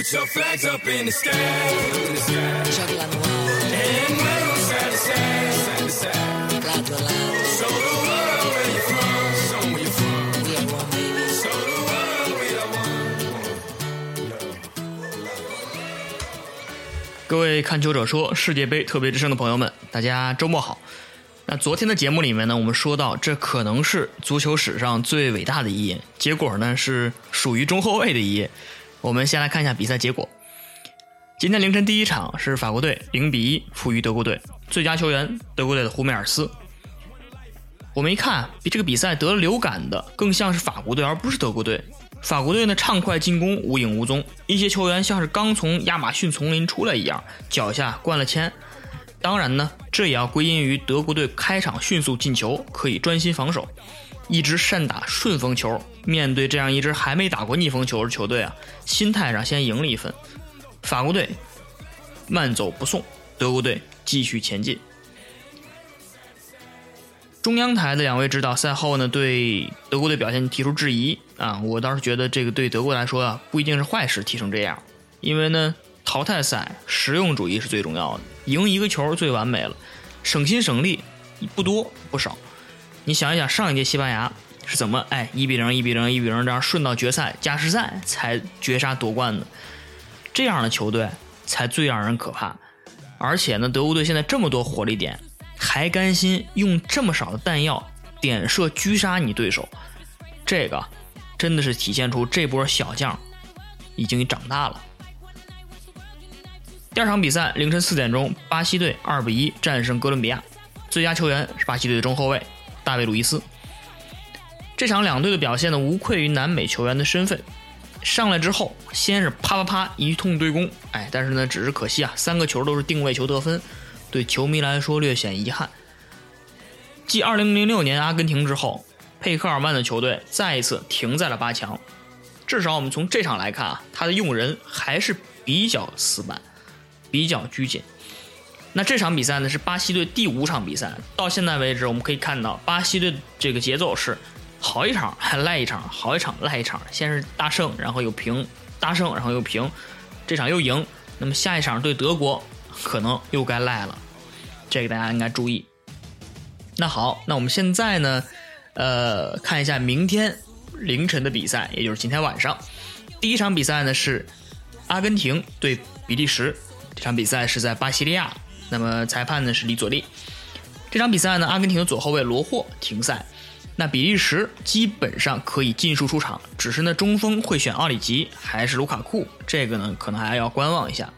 Put your flags up in the sky. chuggeluck and wave side to side, side to side. Show the world where you're from, show 'em where you're from. Show the world we are one. 各位看球者说世界杯特别之声的朋友们，大家周末好。那昨天的节目里面呢，我们说到这可能是足球史上最伟大的一页，结果呢是属于中后卫的一页。我们先来看一下比赛结果。今天凌晨第一场是法国队零比一负于德国队，最佳球员德国队的胡梅尔斯。我们一看，比这个比赛得了流感的更像是法国队，而不是德国队。法国队呢畅快进攻无影无踪，一些球员像是刚从亚马逊丛林出来一样，脚下灌了铅。当然呢，这也要归因于德国队开场迅速进球，可以专心防守。一支善打顺风球，面对这样一支还没打过逆风球的球队啊，心态上先赢了一分。法国队慢走不送，德国队继续前进。中央台的两位指导赛后呢，对德国队表现提出质疑啊。我倒是觉得这个对德国来说啊，不一定是坏事，踢成这样。因为呢，淘汰赛实用主义是最重要的，赢一个球最完美了，省心省力，不多不少。你想一想，上一届西班牙是怎么哎一比零、一比零、一比零这样顺到决赛、加时赛才绝杀夺冠的？这样的球队才最让人可怕。而且呢，德国队现在这么多火力点，还甘心用这么少的弹药点射狙杀你对手，这个真的是体现出这波小将已经长大了。第二场比赛凌晨四点钟，巴西队二比一战胜哥伦比亚，最佳球员是巴西队的中后卫大卫·鲁伊斯。这场两队的表现呢，无愧于南美球员的身份。上来之后，先是啪啪啪一通对攻，哎，但是呢，只是可惜啊，三个球都是定位球得分，对球迷来说略显遗憾。继2006年阿根廷之后，佩克尔曼的球队再一次停在了八强。至少我们从这场来看啊，他的用人还是比较死板，比较拘谨。那这场比赛呢是巴西队第五场比赛，到现在为止我们可以看到巴西队这个节奏是好一场还赖一场，好一场赖一场，先是大胜，然后又平，大胜然后又平，这场又赢，那么下一场对德国可能又该赖了，这个大家应该注意。那好，那我们现在呢，呃，看一下明天凌晨的比赛，也就是今天晚上第一场比赛呢是阿根廷对比利时，这场比赛是在巴西利亚。那么裁判呢是李佐利。这场比赛呢，阿根廷的左后卫罗霍停赛，那比利时基本上可以尽数出场，只是呢中锋会选奥里吉还是卢卡库，这个呢可能还要观望一下。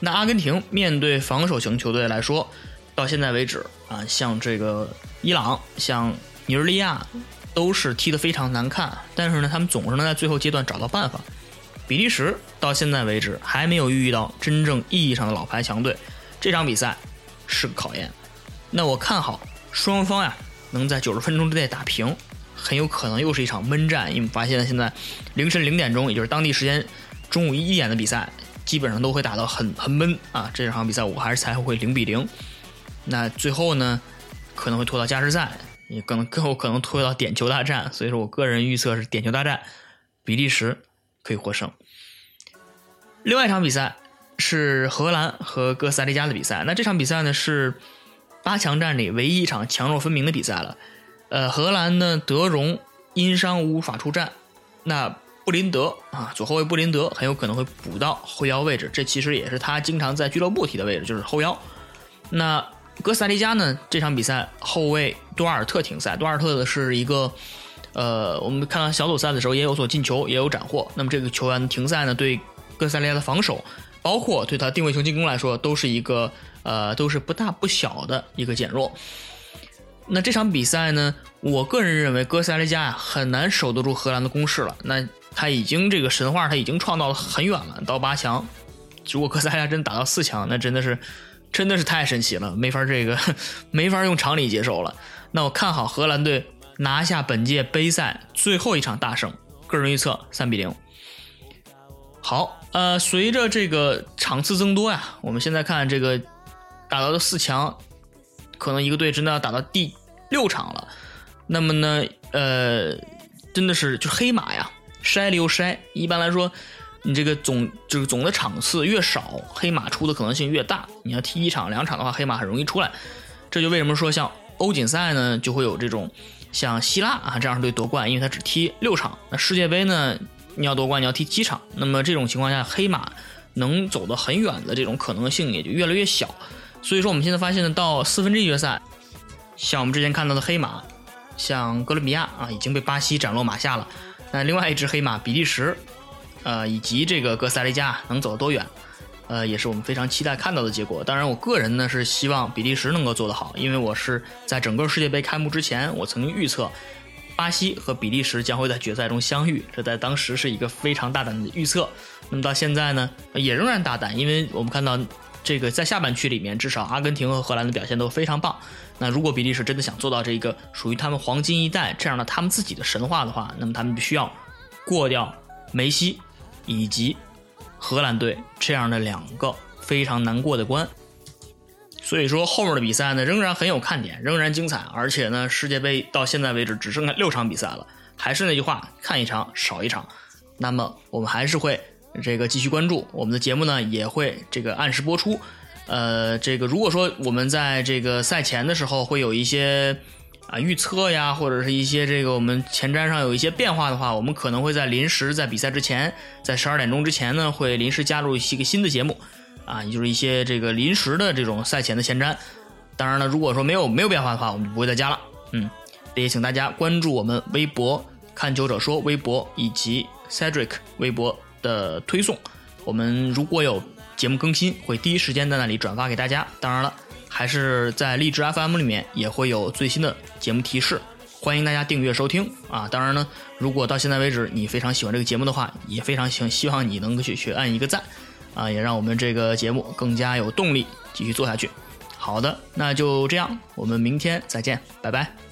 那阿根廷面对防守型球队来说，到现在为止啊，像这个伊朗、像尼日利亚都是踢得非常难看，但是呢，他们总是能在最后阶段找到办法。比利时到现在为止还没有遇到真正意义上的老牌强队，这场比赛是个考验。那我看好双方呀能在九十分钟之内打平，很有可能又是一场闷战。因为发现现在凌晨零点钟，也就是当地时间中午一点的比赛，基本上都会打到很很闷啊。这场比赛我还是猜会零比零。那最后呢可能会拖到加时赛，也可能更有可能拖到点球大战。所以说我个人预测是点球大战，比利时。可以获胜。另外一场比赛是荷兰和哥斯达黎加的比赛。那这场比赛呢是八强战里唯一一场强弱分明的比赛了。呃，荷兰呢德容因伤无法出战，那布林德啊左后卫布林德很有可能会补到后腰位置，这其实也是他经常在俱乐部踢的位置，就是后腰。那哥斯达黎加呢这场比赛后卫多尔特停赛，多尔特的是一个。呃，我们看到小组赛的时候也有所进球，也有斩获。那么这个球员停赛呢，对哥斯达黎加的防守，包括对他定位球进攻来说，都是一个呃，都是不大不小的一个减弱。那这场比赛呢，我个人认为哥斯达黎加呀很难守得住荷兰的攻势了。那他已经这个神话他已经创造了很远了，到八强。如果哥斯达黎加真打到四强，那真的是 真的是太神奇了，没法这个没法用常理接受了。那我看好荷兰队。拿下本届杯赛最后一场大胜，个人预测三比零。好，呃，随着这个场次增多呀，我们现在看这个打到的四强，可能一个队真的要打到第六场了。那么呢，呃，真的是就黑马呀，筛了又筛。一般来说，你这个总就是总的场次越少，黑马出的可能性越大。你要踢一场两场的话，黑马很容易出来。这就为什么说像欧锦赛呢，就会有这种像希腊啊这样队夺冠，因为他只踢六场。那世界杯呢，你要夺冠你要踢七场，那么这种情况下，黑马能走得很远的这种可能性也就越来越小。所以说我们现在发现呢，到四分之一决赛，像我们之前看到的黑马，像哥伦比亚啊已经被巴西斩落马下了。那另外一只黑马比利时，呃，以及这个哥斯达黎加能走得多远？呃，也是我们非常期待看到的结果。当然，我个人呢是希望比利时能够做得好，因为我是在整个世界杯开幕之前，我曾经预测巴西和比利时将会在决赛中相遇，这在当时是一个非常大胆的预测。那么到现在呢，也仍然大胆，因为我们看到这个在下半区里面，至少阿根廷和荷兰的表现都非常棒。那如果比利时真的想做到这个属于他们黄金一代这样的他们自己的神话的话，那么他们必须要过掉梅西以及。荷兰队这样的两个非常难过的关，所以说后面的比赛呢仍然很有看点，仍然精彩，而且呢世界杯到现在为止只剩下六场比赛了，还是那句话，看一场少一场。那么我们还是会这个继续关注我们的节目呢，也会这个按时播出。呃，这个如果说我们在这个赛前的时候会有一些。啊，预测呀，或者是一些这个我们前瞻上有一些变化的话，我们可能会在临时在比赛之前，在十二点钟之前呢，会临时加入一些个新的节目，啊，也就是一些这个临时的这种赛前的前瞻。当然了，如果说没有没有变化的话，我们就不会再加了。嗯，也请大家关注我们微博“看球者说”微博以及 Cedric 微博的推送，我们如果有节目更新，会第一时间在那里转发给大家。当然了。还是在荔枝 FM 里面也会有最新的节目提示，欢迎大家订阅收听啊！当然呢，如果到现在为止你非常喜欢这个节目的话，也非常希希望你能够去去按一个赞啊，也让我们这个节目更加有动力继续做下去。好的，那就这样，我们明天再见，拜拜。